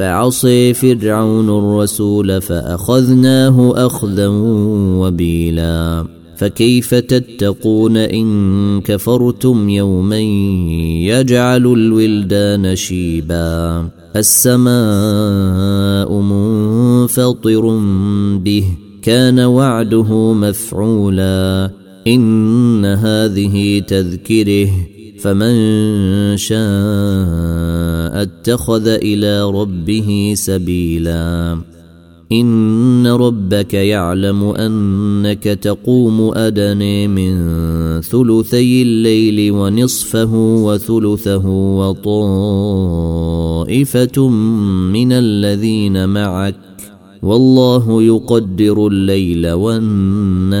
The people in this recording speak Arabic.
فعصي فرعون الرسول فأخذناه أخذا وبيلا. فكيف تتقون إن كفرتم يوما يجعل الولدان شيبا؟ السماء منفطر به كان وعده مفعولا. إن هذه تذكره فمن شاء اتخذ إلى ربه سبيلا. إن ربك يعلم أنك تقوم ادني من ثلثي الليل ونصفه وثلثه وطائفة من الذين معك. والله يقدر الليل والنهار.